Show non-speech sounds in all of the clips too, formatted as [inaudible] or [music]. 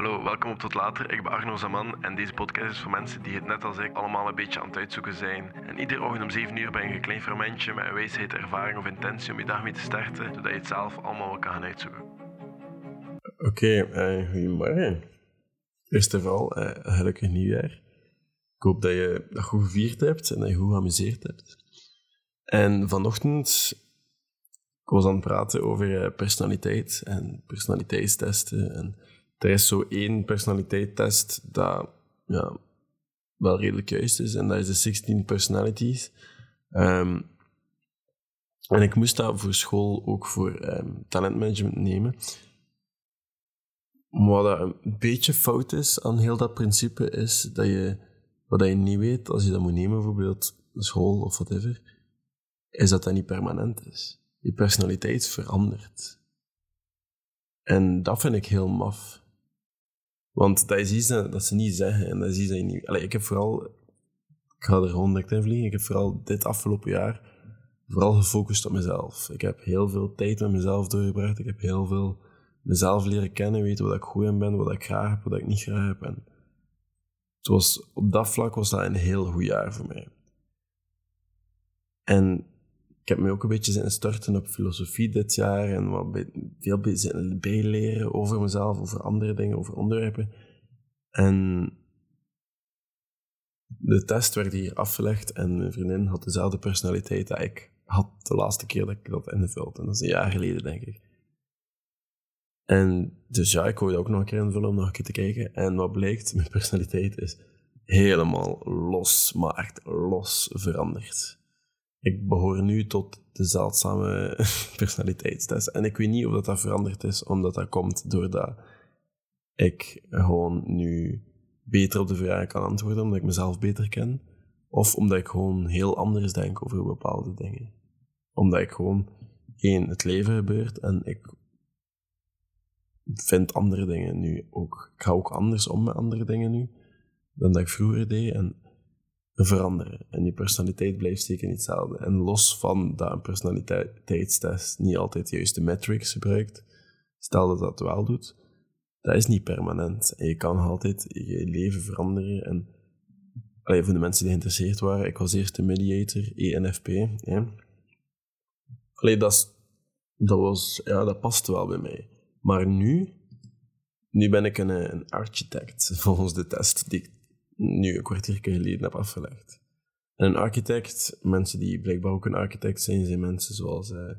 Hallo, welkom op Tot Later. Ik ben Arno Zaman en deze podcast is voor mensen die het net als ik allemaal een beetje aan het uitzoeken zijn. En iedere ochtend om 7 uur ben je een klein fermentje met een wijsheid, ervaring of intentie om je dag mee te starten, zodat je het zelf allemaal wel kan gaan uitzoeken. Oké, eh, goedemorgen. Eerst en vooral, eh, gelukkig nieuwjaar. Ik hoop dat je dat goed gevierd hebt en dat je goed geamuseerd hebt. En vanochtend, ik was aan het praten over eh, personaliteit en personaliteitstesten. En er is zo één personaliteitstest dat ja, wel redelijk juist is, en dat is de 16 personalities. Ehm, en ik moest dat voor school ook voor ehm, talentmanagement nemen. Maar wat een beetje fout is aan heel dat principe, is dat je, wat je niet weet als je dat moet nemen, bijvoorbeeld school of whatever, is dat dat niet permanent is. Je personaliteit verandert. En dat vind ik heel maf. Want dat is iets dat, ze niet zeggen en dat is je niet... Allee, ik heb vooral... Ik ga er gewoon direct in vliegen. Ik heb vooral dit afgelopen jaar vooral gefocust op mezelf. Ik heb heel veel tijd met mezelf doorgebracht. Ik heb heel veel mezelf leren kennen, weten wat ik goed in ben, wat ik graag heb, wat ik niet graag heb. En het was, op dat vlak was dat een heel goed jaar voor mij. En ik heb me ook een beetje zitten starten op filosofie dit jaar en wat veel bijleren over mezelf, over andere dingen, over onderwerpen. En de test werd hier afgelegd en mijn vriendin had dezelfde personaliteit dat ik had de laatste keer dat ik dat invulde. En dat is een jaar geleden, denk ik. En dus ja, ik wou ook nog een keer invullen om nog een keer te kijken. En wat blijkt, mijn personaliteit is helemaal los, maar echt los veranderd. Ik behoor nu tot de zeldzame [laughs] personaliteitstest. En ik weet niet of dat, dat veranderd is, omdat dat komt doordat ik gewoon nu beter op de vragen kan antwoorden, omdat ik mezelf beter ken. Of omdat ik gewoon heel anders denk over bepaalde dingen. Omdat ik gewoon, één, het leven gebeurt en ik vind andere dingen nu ook. Ik ga ook anders om met andere dingen nu dan dat ik vroeger deed. En veranderen. En die personaliteit blijft zeker niet hetzelfde. En los van dat een personaliteitstest niet altijd de juiste metrics gebruikt, stel dat dat wel doet, dat is niet permanent. En je kan altijd je leven veranderen. En voor de mensen die geïnteresseerd waren, ik was eerst de mediator, ENFP. Ja. Allee, dat, dat, was, ja, dat past wel bij mij. Maar nu, nu ben ik een, een architect, [laughs] volgens de test die ik nu een kwartier geleden heb afgelegd. En een architect, mensen die blijkbaar ook een architect zijn, zijn mensen zoals uh,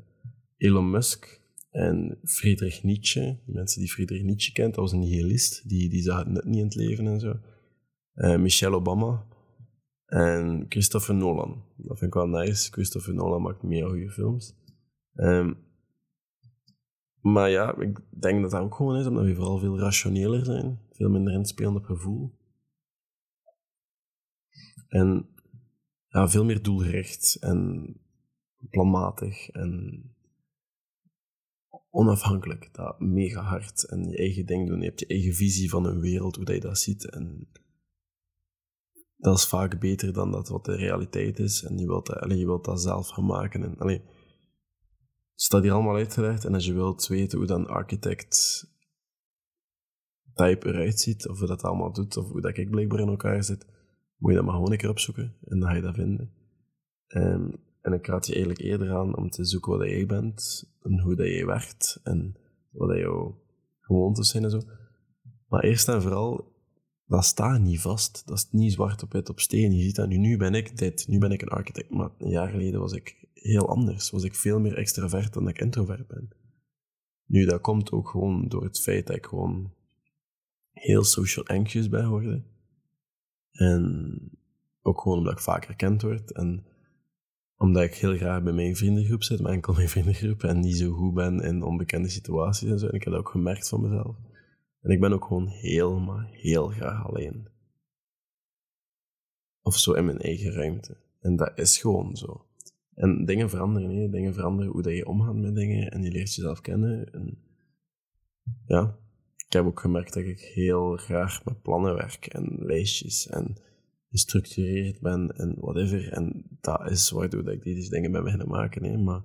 Elon Musk en Friedrich Nietzsche. Mensen die Friedrich Nietzsche kent, dat was een nihilist, die, die zag het net niet in het leven en zo. Uh, Michelle Obama en Christopher Nolan. Dat vind ik wel nice. Christopher Nolan maakt meer goede films. Um, maar ja, ik denk dat dat ook gewoon is, omdat we vooral veel rationeler zijn. Veel minder inspelend op gevoel. En veel meer doelgericht en planmatig en onafhankelijk. Dat mega hard en je eigen ding doen. Je hebt je eigen visie van een wereld, hoe dat je dat ziet. En dat is vaak beter dan dat wat de realiteit is. En je wilt dat, allez, je wilt dat zelf gaan maken. En, allez, staat hier allemaal uitgelegd. En als je wilt weten hoe dan architect type eruit ziet, of hoe dat allemaal doet, of hoe dat ik blijkbaar in elkaar zit, moet je dat maar gewoon een keer opzoeken en dan ga je dat vinden. Um, en ik raad je eigenlijk eerder aan om te zoeken wat jij bent en hoe dat jij werkt en wat jouw gewoontes zijn en zo. Maar eerst en vooral, dat staat niet vast. Dat is niet zwart op wit op steen. Je ziet dat nu, nu ben ik dit, nu ben ik een architect. Maar een jaar geleden was ik heel anders. Was ik veel meer extravert dan dat ik introvert ben. Nu, dat komt ook gewoon door het feit dat ik gewoon heel social anxious ben geworden. En ook gewoon omdat ik vaker herkend word. En omdat ik heel graag bij mijn vriendengroep zit, maar enkel mijn vriendengroep. En niet zo goed ben in onbekende situaties en zo. En ik heb dat ook gemerkt van mezelf. En ik ben ook gewoon helemaal, heel graag alleen. Of zo in mijn eigen ruimte. En dat is gewoon zo. En dingen veranderen, nee. Dingen veranderen hoe dat je omgaat met dingen. En je leert jezelf kennen. En ja, ik heb ook gemerkt dat ik heel graag met plannen werk en lijstjes en gestructureerd ben en whatever. En dat is waardoor ik deze dingen ben beginnen maken. Hè. Maar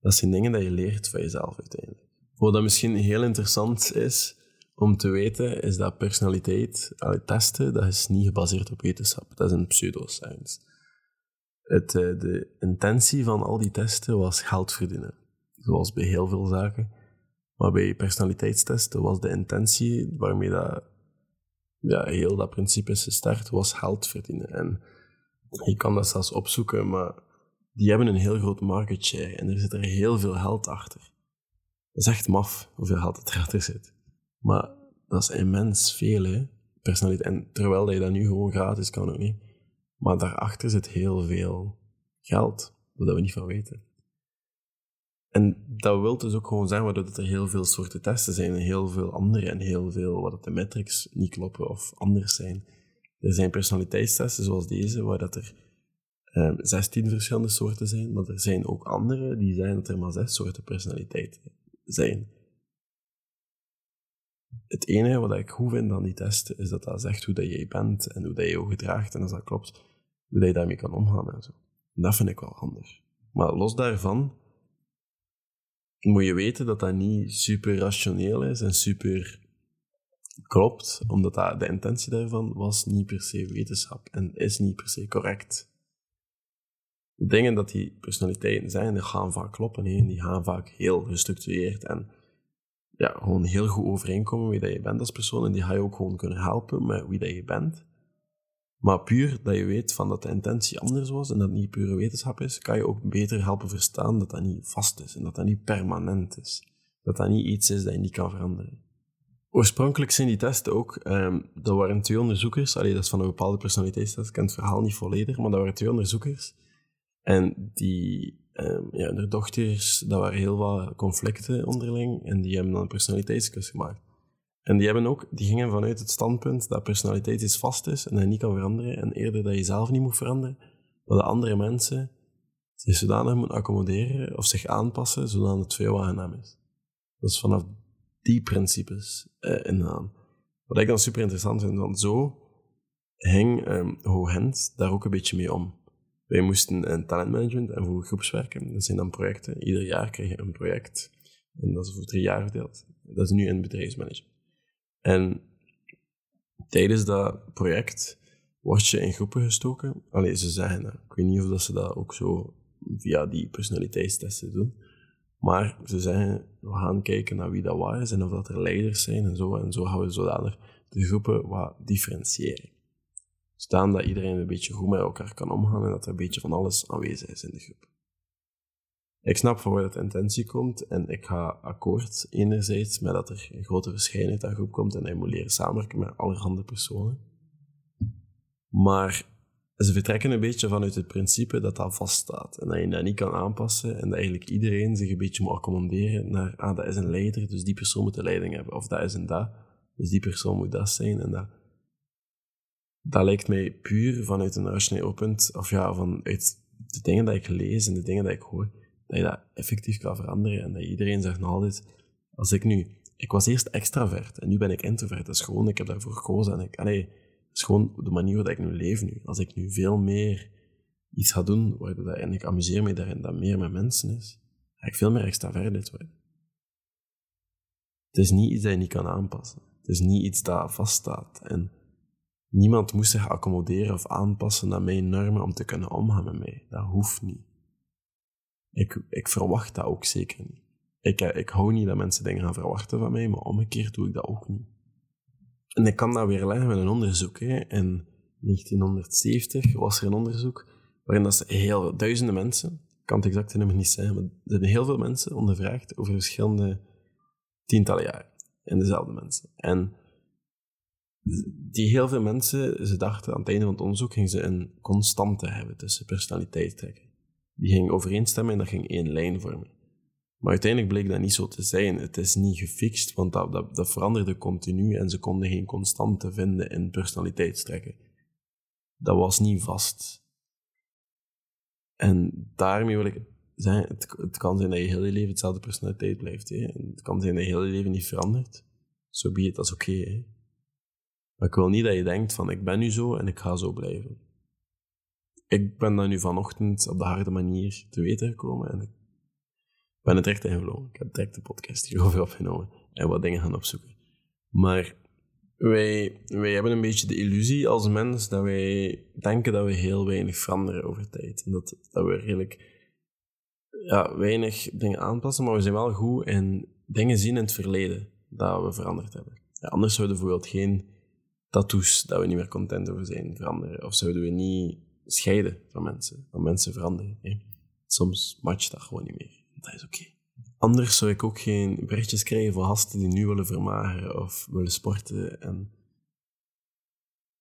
dat zijn dingen dat je leert van jezelf uiteindelijk. Wat dat misschien heel interessant is om te weten is dat personaliteit, testen, dat is niet gebaseerd op wetenschap. Dat is een pseudoscience. Het, eh, de intentie van al die testen was geld verdienen. Zoals bij heel veel zaken. Maar bij personaliteitstesten was de intentie waarmee dat, ja, heel dat principe is gestart, was geld verdienen. En je kan dat zelfs opzoeken, maar die hebben een heel groot market share en er zit er heel veel geld achter. Dat is echt maf hoeveel geld er achter zit. Maar dat is immens veel, hè. Personaliteit. En terwijl je dat nu gewoon gratis kan ook niet. Maar daarachter zit heel veel geld, dat we niet van weten. En dat wil dus ook gewoon zeggen dat er heel veel soorten testen zijn en heel veel andere en heel veel wat de metrics niet kloppen of anders zijn. Er zijn personaliteitstesten zoals deze, waar dat er um, 16 verschillende soorten zijn, maar er zijn ook andere die zeggen dat er maar zes soorten personaliteiten zijn. Het enige wat ik goed vind aan die testen is dat dat zegt hoe dat jij bent en hoe dat je je gedraagt en als dat klopt, hoe dat je daarmee kan omgaan en zo. dat vind ik wel handig. Maar los daarvan moet je weten dat dat niet super rationeel is en super klopt, omdat dat, de intentie daarvan was niet per se wetenschap en is niet per se correct. De dingen dat die personaliteiten zijn, die gaan vaak kloppen, hè. die gaan vaak heel gestructureerd en ja, gewoon heel goed overeenkomen wie dat je bent als persoon en die ga je ook gewoon kunnen helpen met wie dat je bent. Maar puur dat je weet van dat de intentie anders was en dat het niet pure wetenschap is, kan je ook beter helpen verstaan dat dat niet vast is en dat dat niet permanent is. Dat dat niet iets is dat je niet kan veranderen. Oorspronkelijk zijn die testen ook, um, dat waren twee onderzoekers, allee, dat is van een bepaalde personaliteitstest, ik ken het verhaal niet volledig, maar dat waren twee onderzoekers. En die, um, ja, hun dochters, dat waren heel wat conflicten onderling en die hebben dan een personaliteitskus gemaakt. En die, hebben ook, die gingen vanuit het standpunt dat personaliteit iets vast is en dat niet kan veranderen. En eerder dat je zelf niet moet veranderen, maar de andere mensen zich zodanig moeten accommoderen of zich aanpassen zodat het veel aangenaam is. Dat is vanaf die principes eh, ingaan. Wat ik dan super interessant vind, want zo hing um, daar ook een beetje mee om. Wij moesten een talentmanagement en voor groepswerken. Dat zijn dan projecten. Ieder jaar krijg je een project. En dat is voor drie jaar verdeeld. Dat is nu een bedrijfsmanagement. En tijdens dat project word je in groepen gestoken. Allee, ze zeggen. Ik weet niet of dat ze dat ook zo via die personaliteitstesten doen. Maar ze zeggen, we gaan kijken naar wie dat waar is en of dat er leiders zijn en zo. En zo gaan we zodanig de groepen wat differentiëren. Staan dat iedereen een beetje goed met elkaar kan omgaan en dat er een beetje van alles aanwezig is in de groep. Ik snap van waar dat intentie komt en ik ga akkoord enerzijds met dat er een grote verscheidenheid aan groep komt en hij moet leren samenwerken met allerhande personen. Maar ze vertrekken een beetje vanuit het principe dat dat vaststaat en dat je dat niet kan aanpassen en dat eigenlijk iedereen zich een beetje moet accommoderen naar, ah, dat is een leider, dus die persoon moet de leiding hebben. Of dat is een dat, dus die persoon moet dat zijn en dat. Dat lijkt mij puur vanuit een rationeel punt, of ja, vanuit de dingen dat ik lees en de dingen dat ik hoor, dat je dat effectief kan veranderen. En dat iedereen zegt nog altijd, als ik nu, ik was eerst extravert en nu ben ik introvert. Dat is gewoon, ik heb daarvoor gekozen. En ik, allee, dat is gewoon de manier waarop ik nu leef nu. Als ik nu veel meer iets ga doen, en ik amuseer me daarin, dat meer met mensen is, ga ik veel meer extravert worden. Het is niet iets dat je niet kan aanpassen. Het is niet iets dat vaststaat. En niemand moet zich accommoderen of aanpassen naar mijn normen om te kunnen omgaan met mij. Dat hoeft niet. Ik, ik verwacht dat ook zeker niet. Ik, eh, ik hou niet dat mensen dingen gaan verwachten van mij, maar omgekeerd doe ik dat ook niet. En ik kan dat weer leggen met een onderzoek. Hè. In 1970 was er een onderzoek waarin dat ze heel duizenden mensen, ik kan het exacte nummer niet zeggen, maar ze hebben heel veel mensen ondervraagd over verschillende tientallen jaren. En dezelfde mensen. En die heel veel mensen, ze dachten aan het einde van het onderzoek, gingen ze een constante hebben tussen personaliteitstrekken die ging overeenstemmen en dat ging één lijn vormen. Maar uiteindelijk bleek dat niet zo te zijn. Het is niet gefixt, want dat, dat, dat veranderde continu en ze konden geen constante vinden in personaliteitstrekken. Dat was niet vast. En daarmee wil ik zeggen, het, het kan zijn dat je heel je leven hetzelfde personaliteit blijft. Het kan zijn dat je heel je leven niet verandert. Zo so be dat is oké. maar ik wil niet dat je denkt van, ik ben nu zo en ik ga zo blijven ik ben dat nu vanochtend op de harde manier te weten gekomen en ik ben het echt ingevlogen. Ik heb direct de podcast hierover [laughs] opgenomen en wat dingen gaan opzoeken. Maar wij, wij hebben een beetje de illusie als mens dat wij denken dat we heel weinig veranderen over tijd. En dat, dat we redelijk ja, weinig dingen aanpassen, maar we zijn wel goed in dingen zien in het verleden dat we veranderd hebben. Ja, anders zouden bijvoorbeeld geen tattoos dat we niet meer content over zijn veranderen. Of zouden we niet scheiden van mensen. Van mensen veranderen. Hè? Soms matcht dat gewoon niet meer. Dat is oké. Anders zou ik ook geen berichtjes krijgen van gasten die nu willen vermageren of willen sporten en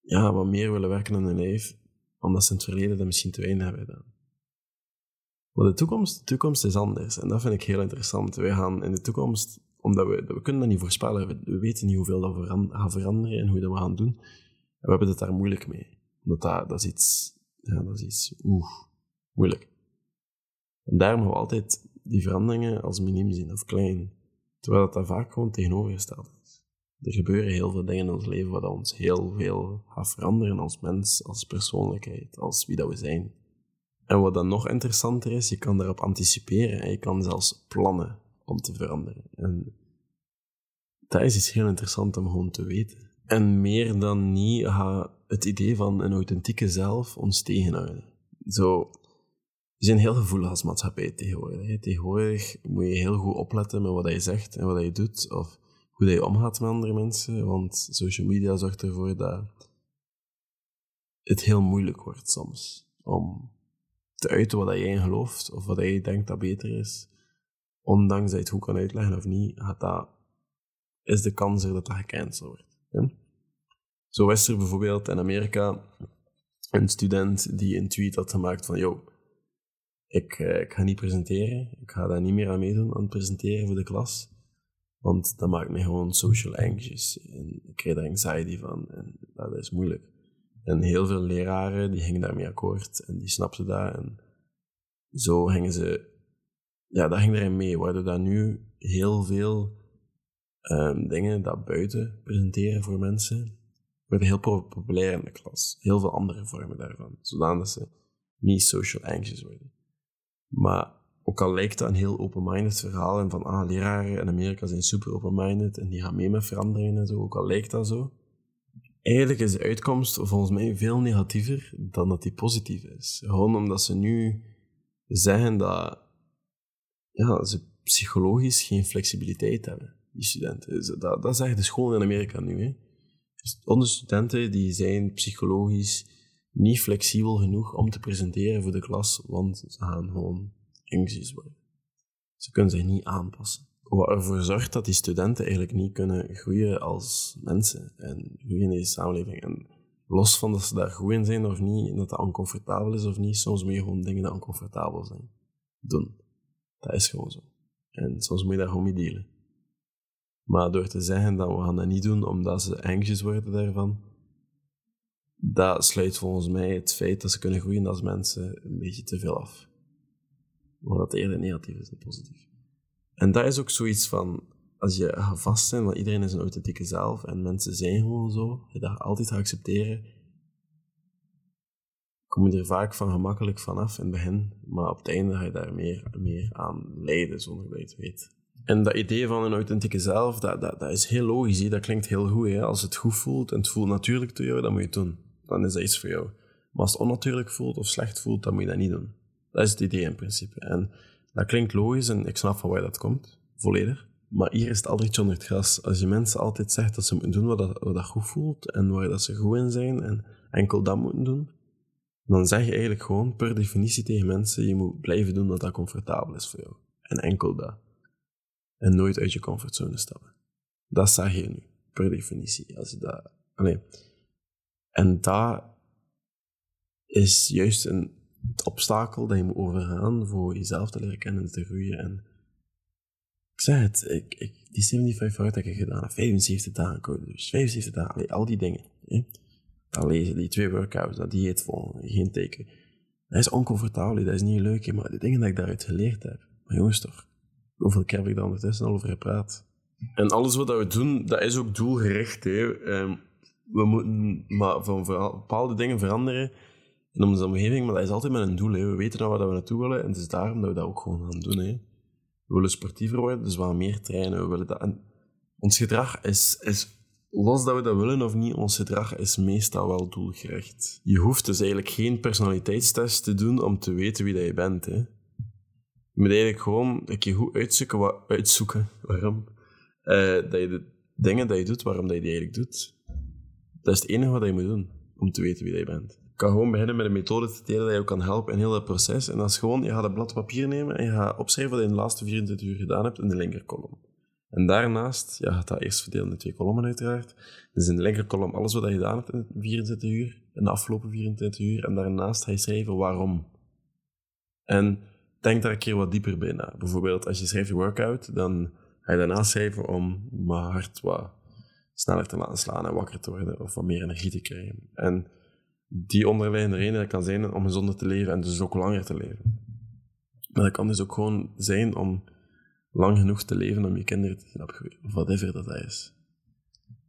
ja, wat meer willen werken aan hun lijf, omdat ze in het verleden dat misschien te weinig hebben gedaan. Maar de toekomst, de toekomst is anders en dat vind ik heel interessant. Wij gaan in de toekomst, omdat we, we kunnen dat niet voorspellen, we, we weten niet hoeveel dat we gaan veranderen en hoe dat we gaan doen. En we hebben het daar moeilijk mee. Omdat dat, dat is iets, ja, dat is iets, oeh, moeilijk. En daarom gaan we altijd die veranderingen als miniem zien of klein, terwijl dat daar vaak gewoon tegenovergesteld is. Er gebeuren heel veel dingen in ons leven wat ons heel veel gaat veranderen als mens, als persoonlijkheid, als wie dat we zijn. En wat dan nog interessanter is, je kan daarop anticiperen en je kan zelfs plannen om te veranderen. En dat is iets heel interessant om gewoon te weten. En meer dan niet gaat het idee van een authentieke zelf ons tegenhouden. Zo, we zijn heel gevoelig als maatschappij tegenwoordig. Tegenwoordig moet je heel goed opletten met wat je zegt en wat je doet, of hoe je omgaat met andere mensen, want social media zorgt ervoor dat het heel moeilijk wordt soms om te uiten wat jij gelooft, of wat jij denkt dat beter is. Ondanks dat je het goed kan uitleggen of niet, gaat dat, is de kans er dat dat gecanceld wordt. Zo is er bijvoorbeeld in Amerika een student die een tweet had gemaakt van, yo, ik, eh, ik ga niet presenteren. Ik ga daar niet meer aan meedoen, aan het presenteren voor de klas. Want dat maakt me gewoon social anxious. En ik krijg daar anxiety van. En dat is moeilijk. En heel veel leraren die gingen daarmee akkoord. En die snapten dat. En zo gingen ze... Ja, dat ging erin mee. Waardoor dat nu heel veel um, dingen dat buiten presenteren voor mensen... worden heel populair in de klas. Heel veel andere vormen daarvan. Zodat ze niet social anxious worden. Maar ook al lijkt dat een heel open-minded verhaal en van ah, leraren in Amerika zijn super open-minded en die gaan mee met veranderingen en zo, ook al lijkt dat zo. Eigenlijk is de uitkomst volgens mij veel negatiever dan dat die positief is. Gewoon omdat ze nu zeggen dat ja, ze psychologisch geen flexibiliteit hebben, die studenten. Dat, dat zegt de school in Amerika nu. Hè. Dus onze studenten die zijn psychologisch niet flexibel genoeg om te presenteren voor de klas, want ze gaan gewoon anxious worden. Ze kunnen zich niet aanpassen. Wat ervoor zorgt dat die studenten eigenlijk niet kunnen groeien als mensen en groeien in deze samenleving. En los van dat ze daar goed in zijn of niet, dat dat oncomfortabel is of niet, soms moet je gewoon dingen die oncomfortabel zijn doen. Dat is gewoon zo. En soms moet je daar gewoon mee delen. Maar door te zeggen dat we gaan dat niet doen omdat ze anxious worden daarvan, dat sluit volgens mij het feit dat ze kunnen groeien als mensen een beetje te veel af. Maar dat eerder negatief is dan positief. En dat is ook zoiets van, als je gaat vast zijn, want iedereen is een authentieke zelf en mensen zijn gewoon zo, je dat altijd gaat accepteren, kom je er vaak van gemakkelijk vanaf in het begin, maar op het einde ga je daar meer, meer aan lijden zonder dat je het weet. En dat idee van een authentieke zelf, dat, dat, dat is heel logisch, dat klinkt heel goed. Hè? Als het goed voelt en het voelt natuurlijk te jou, dan moet je het doen dan is dat iets voor jou. Maar als het onnatuurlijk voelt of slecht voelt, dan moet je dat niet doen. Dat is het idee in principe. En dat klinkt logisch en ik snap van waar dat komt, volledig. Maar hier is het altijd onder het gras. Als je mensen altijd zegt dat ze moeten doen wat dat, wat goed voelt en waar dat ze goed in zijn en enkel dat moeten doen, dan zeg je eigenlijk gewoon per definitie tegen mensen, je moet blijven doen wat dat comfortabel is voor jou. En enkel dat. En nooit uit je comfortzone stappen. Dat zeg je nu, per definitie. Als je dat... En dat is juist een obstakel dat je moet overgaan voor jezelf te leren kennen en te groeien. En ik zeg het, ik, ik, die 75 fout heb ik gedaan, 75 dagen code, dus 75 dagen, al die dingen. Hè? Dat lezen, die twee workouts, dat dieet volgen, geen teken. Dat is oncomfortabel, dat is niet leuk, maar de dingen die ik daaruit geleerd heb. Maar jongens toch, hoeveel keer heb ik daar ondertussen al over gepraat? En alles wat we doen, dat is ook doelgericht. Hè. Ehm, we moeten maar van bepaalde dingen veranderen in onze omgeving, maar dat is altijd met een doel. Hè. We weten nou waar we naartoe willen en het is daarom dat we dat ook gewoon gaan doen. Hè. We willen sportiever worden, dus we gaan meer trainen. We willen dat. En ons gedrag is, is los dat we dat willen of niet, ons gedrag is meestal wel doelgericht. Je hoeft dus eigenlijk geen personaliteitstest te doen om te weten wie dat je bent. Hè. Je moet eigenlijk gewoon een keer goed uitzoeken, uitzoeken waarom uh, dat je de dingen dat je doet, waarom dat je die eigenlijk doet. Dat is het enige wat je moet doen om te weten wie je bent. Je kan gewoon beginnen met een methode te delen dat je kan helpen in heel dat proces. En dat is gewoon, je gaat een blad papier nemen en je gaat opschrijven wat je in de laatste 24 uur gedaan hebt in de linkerkolom. En daarnaast, ja, gaat dat eerst verdelen in twee kolommen uiteraard. Dus in de linkerkolom alles wat je gedaan hebt in 24 uur, in de afgelopen 24 uur. En daarnaast ga je schrijven waarom. En denk daar een keer wat dieper bij na. Bijvoorbeeld, als je schrijft je workout, dan ga je daarna schrijven om mijn hart wat sneller te laten slaan en wakker te worden of wat meer energie te krijgen. En die onderliggende reden kan zijn om gezonder te leven en dus ook langer te leven. Maar dat kan dus ook gewoon zijn om lang genoeg te leven om je kinderen te opgroeien, of whatever dat is.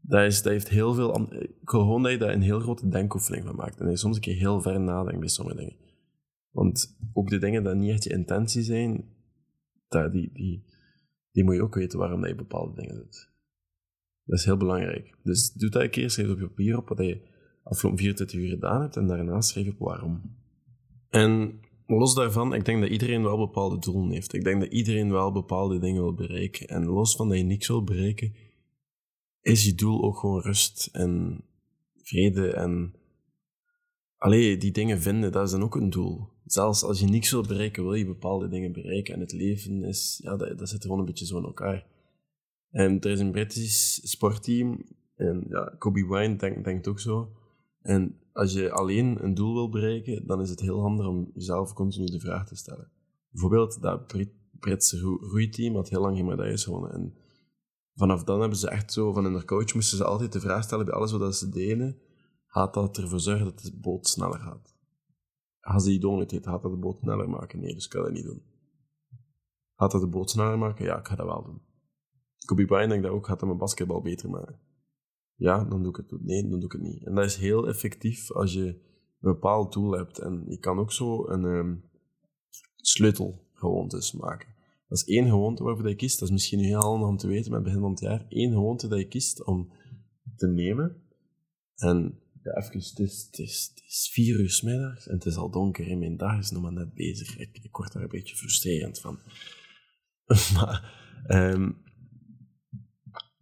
Dat, is, dat heeft heel veel... Ik gewoon dat je daar een heel grote denkoefening van maakt. En dat je soms een keer heel ver nadenkt bij sommige dingen. Want ook de dingen die niet echt je intentie zijn, dat, die, die, die moet je ook weten waarom dat je bepaalde dingen doet. Dat is heel belangrijk. Dus doe dat een keer, schrijf op je papier op wat je afgelopen 24 uur gedaan hebt en daarna schrijf op waarom. En los daarvan, ik denk dat iedereen wel bepaalde doelen heeft. Ik denk dat iedereen wel bepaalde dingen wil bereiken. En los van dat je niks wil bereiken, is je doel ook gewoon rust en vrede en... Allee, die dingen vinden, dat is dan ook een doel. Zelfs als je niks wil bereiken, wil je bepaalde dingen bereiken. En het leven is, ja, dat, zit gewoon een beetje zo in elkaar. En er is een British sportteam, en ja, Kobe Bryant denkt, denkt ook zo. En als je alleen een doel wil bereiken, dan is het heel handig om jezelf continu de vraag te stellen. Bijvoorbeeld, dat Brit Britse roeiteam had heel lang geen medailles gewonnen. En vanaf dan hebben ze echt zo, van hun coach moesten ze altijd de vraag stellen bij alles wat ze deden, gaat dat ervoor zorgen dat de boot sneller gaat? Als die donut heet, gaat dat de boot sneller maken? Nee, dus ik kan dat niet doen. Gaat dat de boot sneller maken? Ja, ik ga dat wel doen. Kobe Bryant denkt dat ook, gaat dat mijn basketbal beter maken? Ja, dan doe ik het. Nee, dan doe ik het niet. En dat is heel effectief als je een bepaald doel hebt. En je kan ook zo een um, sleutelgewoontes maken. Dat is één gewoonte waarvoor je kiest. Dat is misschien heel handig om te weten met begin van het jaar. Eén gewoonte dat je kiest om te nemen. En ja, even, het is, het, is, vier uur middags en het is al donker en mijn dag is nog maar net bezig. Ik, ik word daar een beetje frustrerend van. [laughs] maar um,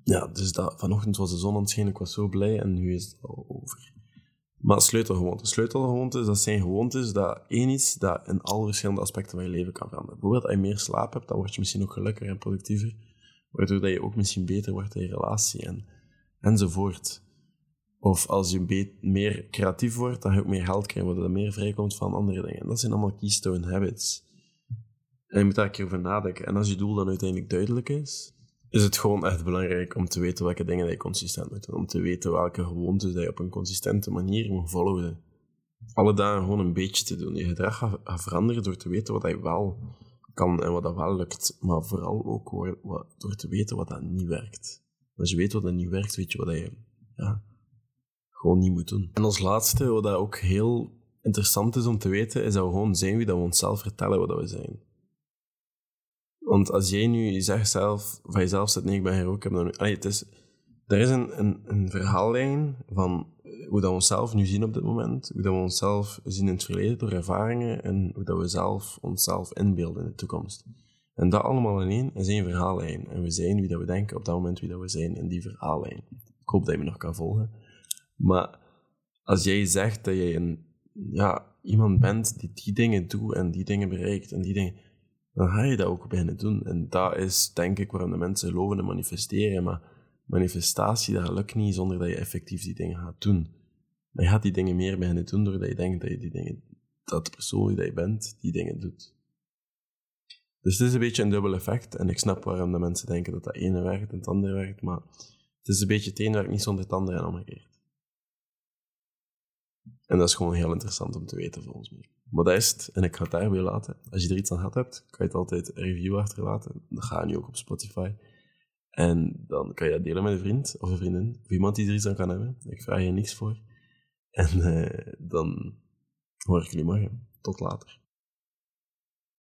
ja, dus dat, vanochtend was de zon aan het ik was zo blij en nu is het al over. Maar sleutelgewoontes. Sleutelgewoontes, dat zijn gewoontes dat één is dat in alle verschillende aspecten van je leven kan veranderen. Bijvoorbeeld, als je meer slaap hebt, dan word je misschien ook gelukkiger en productiever. Waardoor dat je ook misschien beter wordt in je relatie en, enzovoort. Of als je meer creatief wordt, dan ga je ook meer geld krijgen, waardoor er meer vrijkomt van andere dingen. dat zijn allemaal keystone habits. En je moet daar een keer over nadenken. En als je doel dan uiteindelijk duidelijk is, is het gewoon echt belangrijk om te weten welke dingen je consistent moet doen. Om te weten welke gewoontes je op een consistente manier moet volgen. Alle dagen gewoon een beetje te doen. Je gedrag gaat, veranderen door te weten wat je wel kan en wat dat wel lukt. Maar vooral ook door te weten wat dat niet werkt. Als je weet wat dat niet werkt, weet je wat je ja, gewoon niet doen. En als laatste, wat ook heel interessant is om te weten, is dat we gewoon zijn wie dat we onszelf vertellen wat we zijn. Want als jij nu zegt zelf, van jezelf zegt, nee, ik ben ook, heb dan... Het is, er is een, een, een verhaallijn van hoe dat we onszelf nu zien op dit moment, hoe dat we onszelf zien in het verleden door ervaringen en hoe dat we zelf onszelf inbeelden in de toekomst. En dat allemaal in één is één verhaallijn. En we zijn wie dat we denken op dat moment wie dat we zijn in die verhaallijn. Ik hoop dat je me nog kan volgen. Maar als jij zegt dat jij een, ja, iemand bent die die dingen doet en die dingen bereikt en die dingen dan ga je dat ook beginnen doen. En dat is denk ik waarom de mensen geloven en manifesteren. Maar manifestatie, dat lukt niet zonder dat je effectief die dingen gaat doen. Maar je gaat die dingen meer beginnen doen doordat je denkt dat je die dingen, dat de persoon die je bent, die dingen doet. Dus het is een beetje een dubbel effect. En ik snap waarom de mensen denken dat dat ene werkt en het andere werkt. Maar het is een beetje het ene werkt niet zonder het andere en omgekeerd. En dat is gewoon heel interessant om te weten volgens mij. Maar. En ik ga het daarbij laten. Als je er iets aan gehad hebt, kan je het altijd een review achterlaten. Dat gaat nu ook op Spotify. En dan kan je dat delen met een vriend of een vriendin. Of iemand die er iets aan kan hebben. Ik vraag je niks voor. En uh, dan hoor ik jullie morgen. Tot later.